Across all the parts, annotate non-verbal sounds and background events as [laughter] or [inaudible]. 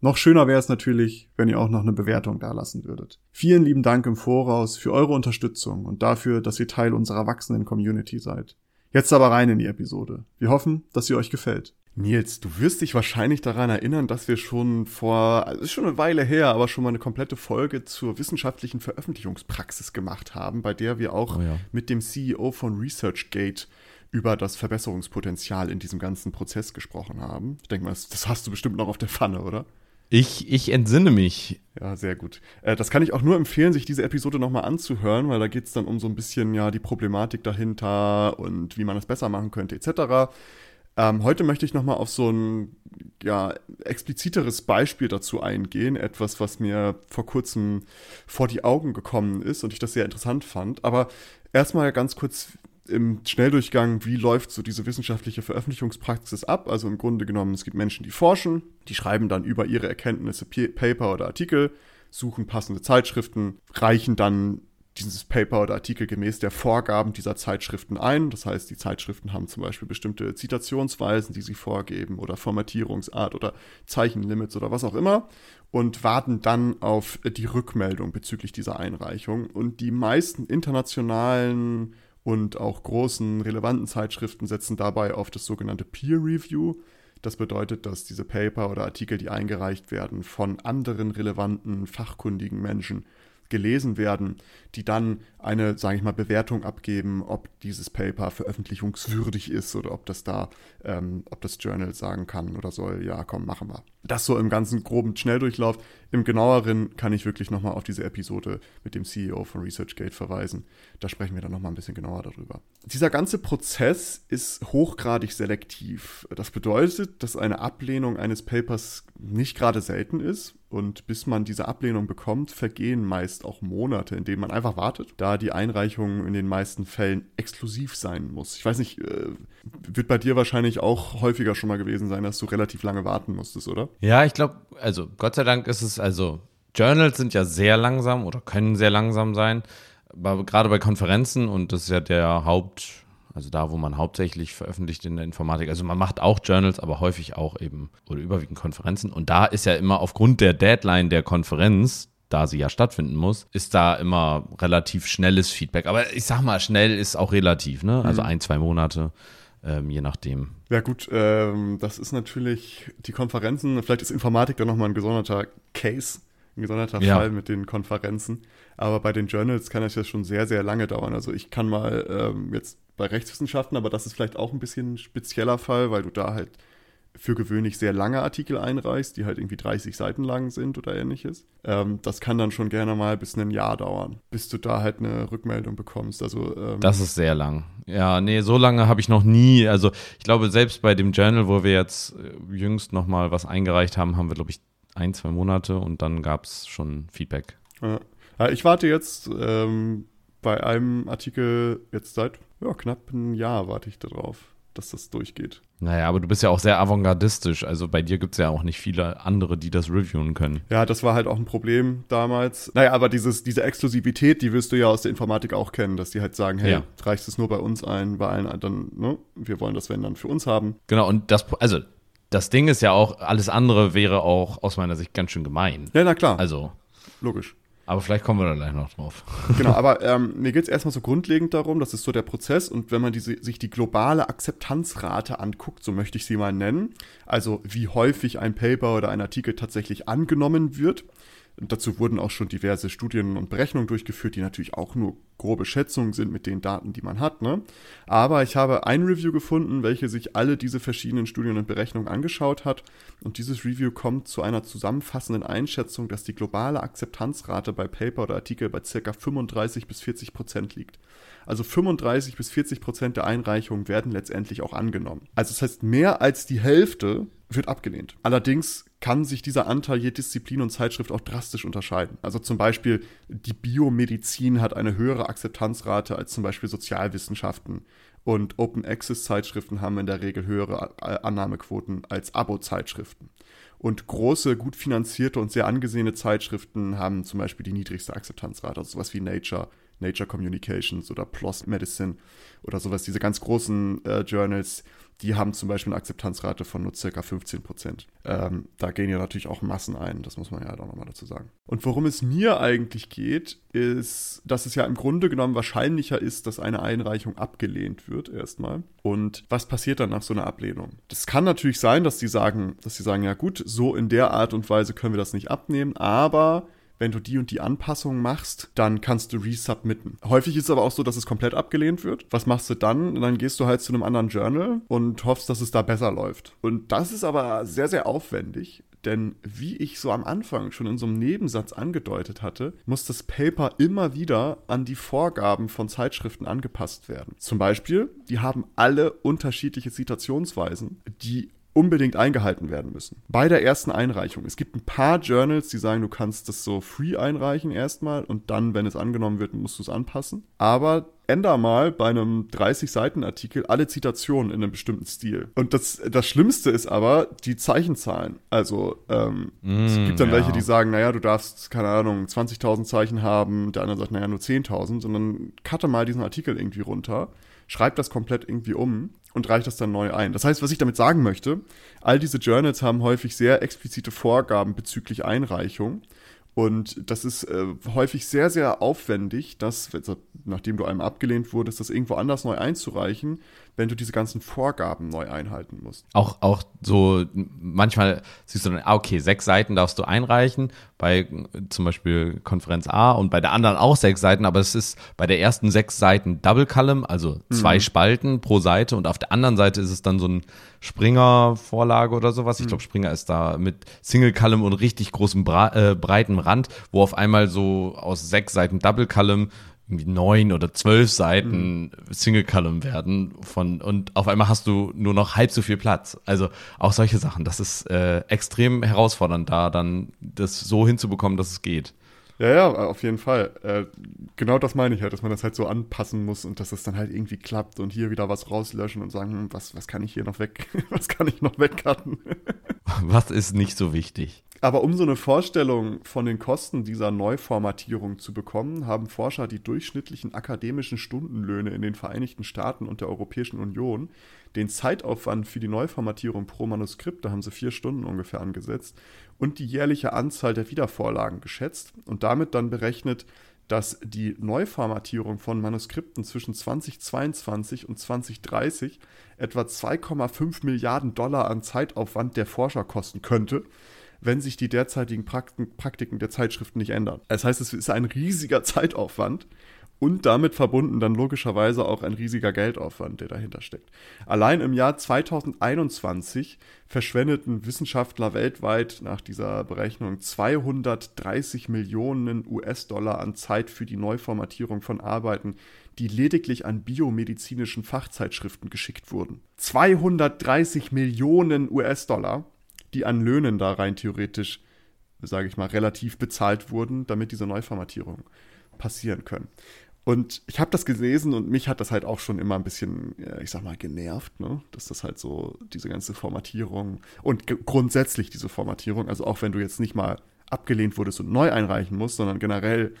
Noch schöner wäre es natürlich, wenn ihr auch noch eine Bewertung dalassen würdet. Vielen lieben Dank im Voraus für eure Unterstützung und dafür, dass ihr Teil unserer wachsenden Community seid. Jetzt aber rein in die Episode. Wir hoffen, dass sie euch gefällt. Nils, du wirst dich wahrscheinlich daran erinnern, dass wir schon vor, also ist schon eine Weile her, aber schon mal eine komplette Folge zur wissenschaftlichen Veröffentlichungspraxis gemacht haben, bei der wir auch oh ja. mit dem CEO von ResearchGate über das Verbesserungspotenzial in diesem ganzen Prozess gesprochen haben. Ich denke mal, das hast du bestimmt noch auf der Pfanne, oder? Ich, ich entsinne mich. Ja, sehr gut. Äh, das kann ich auch nur empfehlen, sich diese Episode nochmal anzuhören, weil da geht es dann um so ein bisschen ja die Problematik dahinter und wie man es besser machen könnte, etc. Ähm, heute möchte ich nochmal auf so ein ja, expliziteres Beispiel dazu eingehen. Etwas, was mir vor kurzem vor die Augen gekommen ist und ich das sehr interessant fand. Aber erstmal ganz kurz, im Schnelldurchgang, wie läuft so diese wissenschaftliche Veröffentlichungspraxis ab. Also im Grunde genommen, es gibt Menschen, die forschen, die schreiben dann über ihre Erkenntnisse Paper oder Artikel, suchen passende Zeitschriften, reichen dann dieses Paper oder Artikel gemäß der Vorgaben dieser Zeitschriften ein. Das heißt, die Zeitschriften haben zum Beispiel bestimmte Zitationsweisen, die sie vorgeben oder Formatierungsart oder Zeichenlimits oder was auch immer und warten dann auf die Rückmeldung bezüglich dieser Einreichung. Und die meisten internationalen und auch großen relevanten Zeitschriften setzen dabei auf das sogenannte Peer Review. Das bedeutet, dass diese Paper oder Artikel, die eingereicht werden, von anderen relevanten, fachkundigen Menschen gelesen werden, die dann eine, sage ich mal, Bewertung abgeben, ob dieses Paper veröffentlichungswürdig ist oder ob das da, ähm, ob das Journal sagen kann oder soll, ja, komm, machen wir. Das so im ganzen groben Schnelldurchlauf. Im genaueren kann ich wirklich nochmal auf diese Episode mit dem CEO von ResearchGate verweisen. Da sprechen wir dann nochmal ein bisschen genauer darüber. Dieser ganze Prozess ist hochgradig selektiv. Das bedeutet, dass eine Ablehnung eines Papers nicht gerade selten ist und bis man diese Ablehnung bekommt, vergehen meist auch Monate, in denen man einfach wartet, da die Einreichung in den meisten Fällen exklusiv sein muss. Ich weiß nicht, äh, wird bei dir wahrscheinlich auch häufiger schon mal gewesen sein, dass du relativ lange warten musstest, oder? Ja, ich glaube, also Gott sei Dank ist es, also Journals sind ja sehr langsam oder können sehr langsam sein, aber gerade bei Konferenzen und das ist ja der Haupt also da, wo man hauptsächlich veröffentlicht in der Informatik. Also man macht auch Journals, aber häufig auch eben oder überwiegend Konferenzen. Und da ist ja immer aufgrund der Deadline der Konferenz, da sie ja stattfinden muss, ist da immer relativ schnelles Feedback. Aber ich sag mal, schnell ist auch relativ, ne? Also mhm. ein, zwei Monate. Ähm, je nachdem. Ja gut, ähm, das ist natürlich die Konferenzen, vielleicht ist Informatik dann nochmal ein gesonderter Case, ein gesonderter ja. Fall mit den Konferenzen. Aber bei den Journals kann das ja schon sehr, sehr lange dauern. Also ich kann mal ähm, jetzt bei Rechtswissenschaften, aber das ist vielleicht auch ein bisschen ein spezieller Fall, weil du da halt für gewöhnlich sehr lange Artikel einreichst, die halt irgendwie 30 Seiten lang sind oder ähnliches. Ähm, das kann dann schon gerne mal bis ein Jahr dauern, bis du da halt eine Rückmeldung bekommst. Also ähm, das ist sehr lang. Ja, nee, so lange habe ich noch nie. Also ich glaube, selbst bei dem Journal, wo wir jetzt äh, jüngst noch mal was eingereicht haben, haben wir glaube ich ein, zwei Monate und dann gab es schon Feedback. Ja. Ich warte jetzt ähm, bei einem Artikel jetzt seit ja, knapp ein Jahr warte ich darauf, dass das durchgeht. Naja, aber du bist ja auch sehr avantgardistisch. Also bei dir gibt es ja auch nicht viele andere, die das reviewen können. Ja, das war halt auch ein Problem damals. Naja, aber dieses, diese Exklusivität, die wirst du ja aus der Informatik auch kennen, dass die halt sagen, hey, ja. reichst es nur bei uns ein, bei allen anderen, ne? Wir wollen das, wenn dann für uns haben. Genau, und das, also das Ding ist ja auch, alles andere wäre auch aus meiner Sicht ganz schön gemein. Ja, na klar. Also. Logisch. Aber vielleicht kommen wir da gleich noch drauf. [laughs] Genau, aber ähm, mir geht es erstmal so grundlegend darum, das ist so der Prozess und wenn man diese, sich die globale Akzeptanzrate anguckt, so möchte ich sie mal nennen, also wie häufig ein Paper oder ein Artikel tatsächlich angenommen wird, Dazu wurden auch schon diverse Studien und Berechnungen durchgeführt, die natürlich auch nur grobe Schätzungen sind mit den Daten, die man hat. Ne? Aber ich habe ein Review gefunden, welche sich alle diese verschiedenen Studien und Berechnungen angeschaut hat. Und dieses Review kommt zu einer zusammenfassenden Einschätzung, dass die globale Akzeptanzrate bei Paper oder Artikel bei ca. 35 bis 40 Prozent liegt. Also 35 bis 40 Prozent der Einreichungen werden letztendlich auch angenommen. Also das heißt, mehr als die Hälfte wird abgelehnt. Allerdings kann sich dieser Anteil je Disziplin und Zeitschrift auch drastisch unterscheiden. Also zum Beispiel die Biomedizin hat eine höhere Akzeptanzrate als zum Beispiel Sozialwissenschaften und Open Access Zeitschriften haben in der Regel höhere äh, Annahmequoten als Abo-Zeitschriften. Und große, gut finanzierte und sehr angesehene Zeitschriften haben zum Beispiel die niedrigste Akzeptanzrate, also sowas wie Nature, Nature Communications oder PLOS Medicine oder sowas, diese ganz großen äh, Journals, die haben zum Beispiel eine Akzeptanzrate von nur circa 15 Prozent. Ähm, da gehen ja natürlich auch Massen ein, das muss man ja auch nochmal dazu sagen. Und worum es mir eigentlich geht, ist, dass es ja im Grunde genommen wahrscheinlicher ist, dass eine Einreichung abgelehnt wird erstmal. Und was passiert dann nach so einer Ablehnung? Das kann natürlich sein, dass die sagen, dass sie sagen, ja gut, so in der Art und Weise können wir das nicht abnehmen, aber wenn du die und die Anpassungen machst, dann kannst du resubmitten. Häufig ist es aber auch so, dass es komplett abgelehnt wird. Was machst du dann? Dann gehst du halt zu einem anderen Journal und hoffst, dass es da besser läuft. Und das ist aber sehr, sehr aufwendig. Denn wie ich so am Anfang schon in so einem Nebensatz angedeutet hatte, muss das Paper immer wieder an die Vorgaben von Zeitschriften angepasst werden. Zum Beispiel, die haben alle unterschiedliche Zitationsweisen, die unbedingt eingehalten werden müssen. Bei der ersten Einreichung. Es gibt ein paar Journals, die sagen, du kannst das so free einreichen erstmal und dann, wenn es angenommen wird, musst du es anpassen. Aber änder mal bei einem 30-Seiten-Artikel alle Zitationen in einem bestimmten Stil. Und das, das Schlimmste ist aber die Zeichenzahlen. Also ähm, mm, es gibt dann ja. welche, die sagen, naja, du darfst, keine Ahnung, 20.000 Zeichen haben. Der andere sagt, naja, nur 10.000. Sondern cutte mal diesen Artikel irgendwie runter schreibt das komplett irgendwie um und reicht das dann neu ein. Das heißt, was ich damit sagen möchte, all diese Journals haben häufig sehr explizite Vorgaben bezüglich Einreichung. Und das ist äh, häufig sehr, sehr aufwendig, das, nachdem du einem abgelehnt wurdest, das irgendwo anders neu einzureichen, wenn du diese ganzen Vorgaben neu einhalten musst. Auch, auch so, manchmal siehst du dann, ah, okay, sechs Seiten darfst du einreichen, bei zum Beispiel Konferenz A und bei der anderen auch sechs Seiten, aber es ist bei der ersten sechs Seiten Double Column, also zwei mhm. Spalten pro Seite und auf der anderen Seite ist es dann so ein Springer-Vorlage oder sowas. Ich mhm. glaube, Springer ist da mit Single Column und richtig großem Bra äh, breiten Rand, wo auf einmal so aus sechs Seiten Double Column neun oder zwölf Seiten mhm. Single Column werden von und auf einmal hast du nur noch halb so viel Platz. Also auch solche Sachen, das ist äh, extrem herausfordernd, da dann das so hinzubekommen, dass es geht. Ja, ja, auf jeden Fall. Äh, genau das meine ich halt, dass man das halt so anpassen muss und dass es dann halt irgendwie klappt und hier wieder was rauslöschen und sagen, was, was kann ich hier noch weg, [laughs] was kann ich noch wegcutten? was ist nicht so wichtig? Aber um so eine Vorstellung von den Kosten dieser Neuformatierung zu bekommen, haben Forscher die durchschnittlichen akademischen Stundenlöhne in den Vereinigten Staaten und der Europäischen Union, den Zeitaufwand für die Neuformatierung pro Manuskript, da haben sie vier Stunden ungefähr angesetzt, und die jährliche Anzahl der Wiedervorlagen geschätzt und damit dann berechnet, dass die Neuformatierung von Manuskripten zwischen 2022 und 2030 etwa 2,5 Milliarden Dollar an Zeitaufwand der Forscher kosten könnte wenn sich die derzeitigen Praktiken der Zeitschriften nicht ändern. Das heißt, es ist ein riesiger Zeitaufwand und damit verbunden dann logischerweise auch ein riesiger Geldaufwand, der dahinter steckt. Allein im Jahr 2021 verschwendeten Wissenschaftler weltweit nach dieser Berechnung 230 Millionen US-Dollar an Zeit für die Neuformatierung von Arbeiten, die lediglich an biomedizinischen Fachzeitschriften geschickt wurden. 230 Millionen US-Dollar die an Löhnen da rein theoretisch, sage ich mal, relativ bezahlt wurden, damit diese Neuformatierung passieren können. Und ich habe das gelesen und mich hat das halt auch schon immer ein bisschen, ich sag mal, genervt, ne? dass das halt so diese ganze Formatierung und grundsätzlich diese Formatierung, also auch wenn du jetzt nicht mal abgelehnt wurdest und neu einreichen musst, sondern generell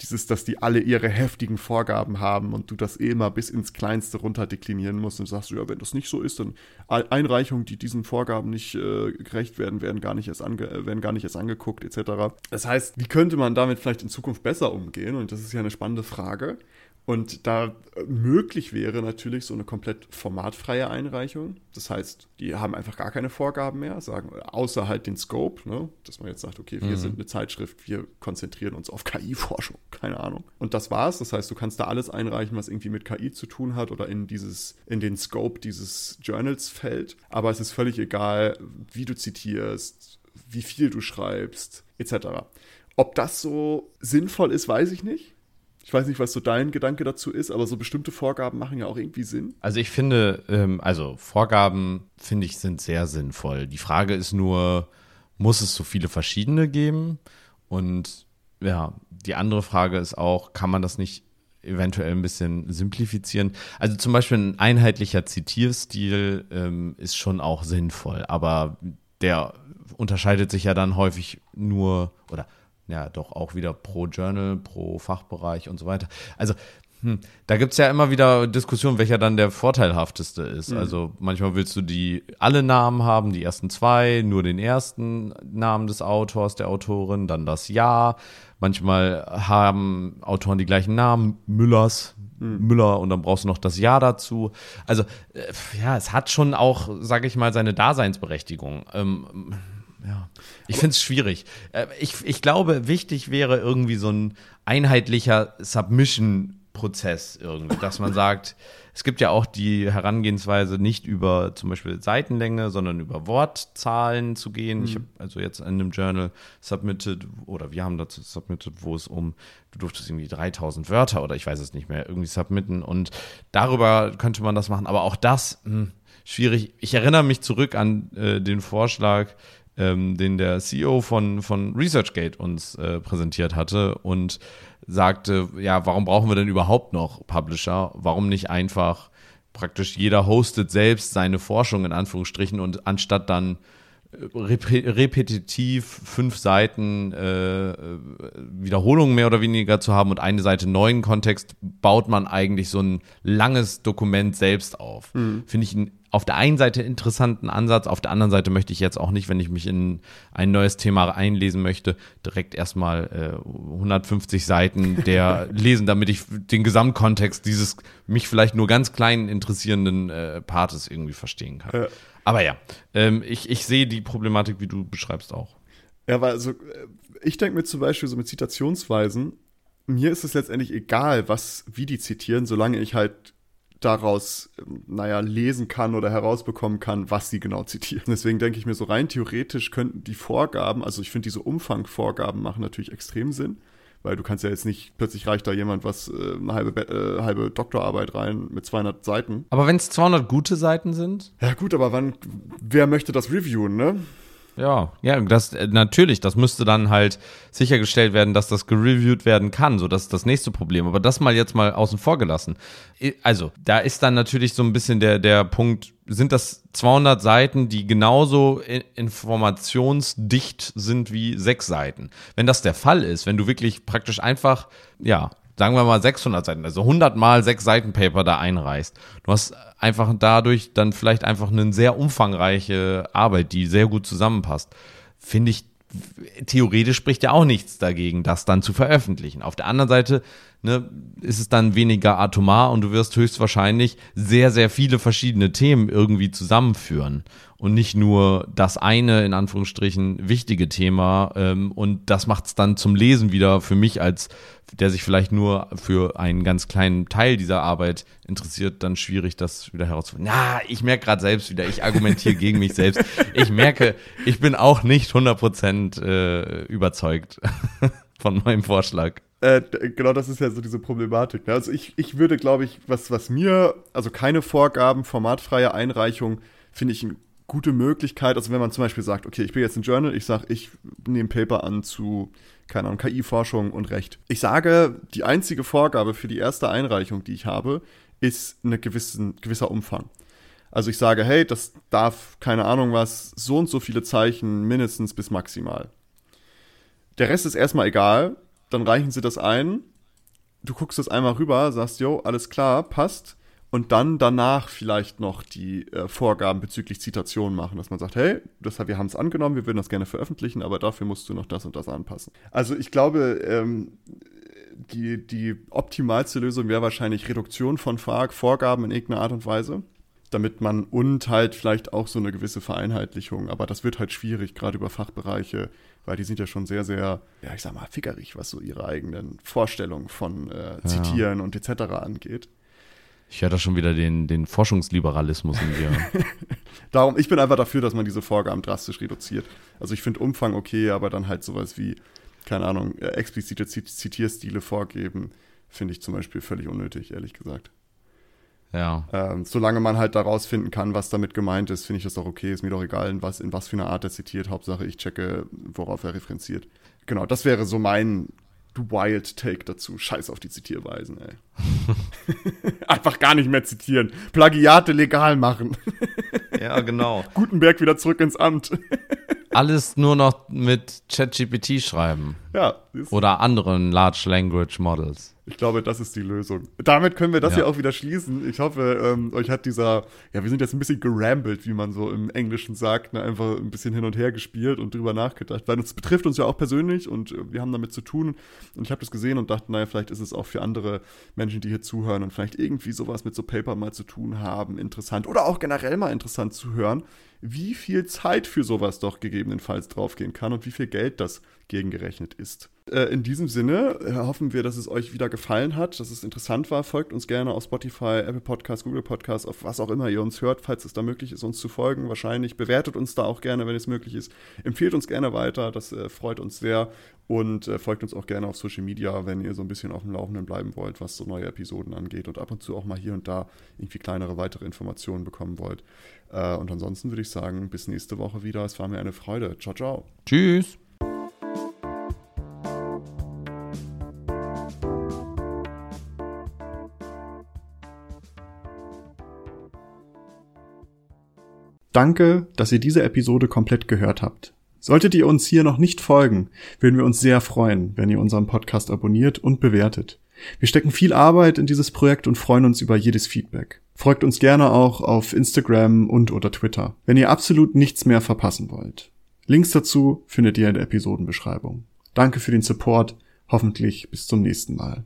dieses, dass die alle ihre heftigen Vorgaben haben und du das eh immer bis ins Kleinste runter deklinieren musst und sagst, ja, wenn das nicht so ist, dann Einreichungen, die diesen Vorgaben nicht äh, gerecht werden, werden gar nicht erst ange werden gar nicht erst angeguckt, etc. Das heißt, wie könnte man damit vielleicht in Zukunft besser umgehen? Und das ist ja eine spannende Frage. Und da möglich wäre natürlich so eine komplett formatfreie Einreichung. Das heißt, die haben einfach gar keine Vorgaben mehr, sagen, außer halt den Scope, ne? dass man jetzt sagt, okay, wir mhm. sind eine Zeitschrift, wir konzentrieren uns auf [laughs] KI-Forschung, keine Ahnung. Und das war's. Das heißt, du kannst da alles einreichen, was irgendwie mit KI zu tun hat oder in dieses, in den Scope dieses Journals fällt. Aber es ist völlig egal, wie du zitierst, wie viel du schreibst, etc. Ob das so sinnvoll ist, weiß ich nicht Ich weiß nicht, was so dein Gedanke dazu ist, aber so bestimmte Vorgaben machen ja auch irgendwie Sinn. Also ich finde, ähm, also Vorgaben, finde ich, sind sehr sinnvoll. Die Frage ist nur, muss es so viele verschiedene geben? Und ja, die andere Frage ist auch, kann man das nicht eventuell ein bisschen simplifizieren? Also zum Beispiel ein einheitlicher Zitierstil ähm, ist schon auch sinnvoll, aber der unterscheidet sich ja dann häufig nur oder ja doch auch wieder pro Journal, pro Fachbereich und so weiter. Also hm, da gibt es ja immer wieder Diskussionen, welcher dann der vorteilhafteste ist. Mhm. Also manchmal willst du die alle Namen haben, die ersten zwei, nur den ersten Namen des Autors, der Autorin, dann das Jahr. Manchmal haben Autoren die gleichen Namen, Müllers, mhm. Müller und dann brauchst du noch das Jahr dazu. Also äh, ja, es hat schon auch, sage ich mal, seine Daseinsberechtigung. Ähm, ja. Ich finde es schwierig. Äh, ich, ich glaube, wichtig wäre irgendwie so ein einheitlicher Submission-Prozess irgendwie, dass man sagt, es gibt ja auch die Herangehensweise, nicht über zum Beispiel Seitenlänge, sondern über Wortzahlen zu gehen. Mhm. Ich habe also jetzt in einem Journal submitted, oder wir haben dazu submitted, wo es um, du durftest irgendwie 3000 Wörter oder ich weiß es nicht mehr, irgendwie submitten und darüber könnte man das machen. Aber auch das, mh, hm, schwierig. Ich erinnere mich zurück an äh, den Vorschlag, ähm, den der CEO von, von ResearchGate uns äh, präsentiert hatte und sagte, ja, warum brauchen wir denn überhaupt noch Publisher? Warum nicht einfach praktisch jeder hostet selbst seine Forschung in Anführungsstrichen und anstatt dann rep repetitiv fünf Seiten äh, Wiederholungen mehr oder weniger zu haben und eine Seite neuen Kontext, baut man eigentlich so ein langes Dokument selbst auf. Mhm. Finde ich einen auf der einen Seite interessanten Ansatz, auf der anderen Seite möchte ich jetzt auch nicht, wenn ich mich in ein neues Thema einlesen möchte, direkt erstmal äh, 150 Seiten der [laughs] lesen, damit ich den Gesamtkontext dieses mich vielleicht nur ganz kleinen interessierenden äh, Partes irgendwie verstehen kann. Ja. Aber ja, ähm, ich, ich sehe die Problematik, wie du beschreibst, auch. Ja, weil also, ich denke mir zum Beispiel so mit Zitationsweisen, mir ist es letztendlich egal, was, wie die zitieren, solange ich halt daraus, naja, lesen kann oder herausbekommen kann, was sie genau zitieren. Deswegen denke ich mir so rein theoretisch könnten die Vorgaben, also ich finde diese Umfangvorgaben machen natürlich extrem Sinn, weil du kannst ja jetzt nicht, plötzlich reicht da jemand was, äh, eine halbe, äh, halbe Doktorarbeit rein mit 200 Seiten. Aber wenn es 200 gute Seiten sind? Ja gut, aber wann, wer möchte das reviewen, ne? Ja, ja, das äh, natürlich, das müsste dann halt sichergestellt werden, dass das gereviewt werden kann, so das ist das nächste Problem, aber das mal jetzt mal außen vor gelassen. Also, da ist dann natürlich so ein bisschen der der Punkt, sind das 200 Seiten, die genauso informationsdicht sind wie sechs Seiten. Wenn das der Fall ist, wenn du wirklich praktisch einfach ja, sagen wir mal 600 Seiten, also 100 mal sechs Seiten Paper da einreißt. Du hast einfach dadurch dann vielleicht einfach eine sehr umfangreiche Arbeit, die sehr gut zusammenpasst. Finde ich, theoretisch spricht ja auch nichts dagegen, das dann zu veröffentlichen. Auf der anderen Seite ne, ist es dann weniger atomar und du wirst höchstwahrscheinlich sehr, sehr viele verschiedene Themen irgendwie zusammenführen und nicht nur das eine, in Anführungsstrichen, wichtige Thema. Ähm, und das macht es dann zum Lesen wieder für mich, als der sich vielleicht nur für einen ganz kleinen Teil dieser Arbeit interessiert, dann schwierig, das wieder herauszufinden. Na, ich merke gerade selbst wieder, ich argumentiere gegen mich selbst. Ich merke, ich bin auch nicht 100% äh, überzeugt [laughs] von meinem Vorschlag. Äh, genau, das ist ja so diese Problematik. Ne? Also ich, ich würde, glaube ich, was, was mir, also keine Vorgaben, formatfreie Einreichung, finde ich ein gute Möglichkeit, also wenn man zum Beispiel sagt, okay, ich bin jetzt ein Journal, ich sage, ich nehme Paper an zu, keine Ahnung, KI-Forschung und Recht. Ich sage, die einzige Vorgabe für die erste Einreichung, die ich habe, ist ein gewissen, gewisser Umfang. Also ich sage, hey, das darf, keine Ahnung was, so und so viele Zeichen mindestens bis maximal. Der Rest ist erstmal egal, dann reichen sie das ein, du guckst das einmal rüber, sagst, jo, alles klar, passt. Und dann danach vielleicht noch die äh, Vorgaben bezüglich Zitationen machen, dass man sagt, hey, das, wir haben es angenommen, wir würden das gerne veröffentlichen, aber dafür musst du noch das und das anpassen. Also ich glaube, ähm, die, die optimalste Lösung wäre wahrscheinlich Reduktion von Vorgaben in irgendeiner Art und Weise, damit man und halt vielleicht auch so eine gewisse Vereinheitlichung, aber das wird halt schwierig, gerade über Fachbereiche, weil die sind ja schon sehr, sehr, ja, ich sag mal, fickerig, was so ihre eigenen Vorstellungen von äh, Zitieren ja. und etc. angeht. Ich höre da schon wieder den, den Forschungsliberalismus in dir. [laughs] Darum, ich bin einfach dafür, dass man diese Vorgaben drastisch reduziert. Also ich finde Umfang okay, aber dann halt sowas wie, keine Ahnung, äh, explizite Zitierstile vorgeben, finde ich zum Beispiel völlig unnötig, ehrlich gesagt. Ja. Ähm, solange man halt daraus finden kann, was damit gemeint ist, finde ich das auch okay. Ist mir doch egal, in was, in was für eine Art er zitiert. Hauptsache, ich checke, worauf er referenziert. Genau, das wäre so mein Wild Take dazu. Scheiß auf die Zitierweisen, ey. [laughs] Einfach gar nicht mehr zitieren. Plagiate legal machen. ja, genau. [laughs] Gutenberg wieder zurück ins Amt. Alles nur noch mit ChatGPT schreiben. Ja. Oder anderen Large Language Models. Ich glaube, das ist die Lösung. Damit können wir das ja, ja auch wieder schließen. Ich hoffe, ähm, euch hat dieser, ja, wir sind jetzt ein bisschen gerambelt, wie man so im Englischen sagt, ne? einfach ein bisschen hin und her gespielt und drüber nachgedacht. Weil es betrifft uns ja auch persönlich und äh, wir haben damit zu tun. Und ich habe das gesehen und dachte, naja, vielleicht ist es auch für andere Menschen, die hier zuhören und vielleicht irgendwie sowas mit so Paper mal zu tun haben, interessant. Oder auch generell mal interessant zu hören, wie viel Zeit für sowas doch gegebenenfalls draufgehen kann und wie viel Geld das gegengerechnet ist. Äh, in diesem Sinne äh, hoffen wir, dass es euch wieder gefallen hat, dass es interessant war. Folgt uns gerne auf Spotify, Apple Podcasts, Google Podcasts, auf was auch immer ihr uns hört, falls es da möglich ist, uns zu folgen. Wahrscheinlich bewertet uns da auch gerne, wenn es möglich ist. Empfehlt uns gerne weiter, das äh, freut uns sehr. Und folgt uns auch gerne auf Social Media, wenn ihr so ein bisschen auf dem Laufenden bleiben wollt, was so neue Episoden angeht und ab und zu auch mal hier und da irgendwie kleinere weitere Informationen bekommen wollt. Äh, und ansonsten würde ich sagen, bis nächste Woche wieder. Es war mir eine Freude. Ciao, ciao. Tschüss. Danke, dass ihr diese Episode komplett gehört habt. Solltet ihr uns hier noch nicht folgen, würden wir uns sehr freuen, wenn ihr unseren Podcast abonniert und bewertet. Wir stecken viel Arbeit in dieses Projekt und freuen uns über jedes Feedback. Folgt uns gerne auch auf Instagram und oder Twitter, wenn ihr absolut nichts mehr verpassen wollt. Links dazu findet ihr in der Episodenbeschreibung. Danke für den Support, hoffentlich bis zum nächsten Mal.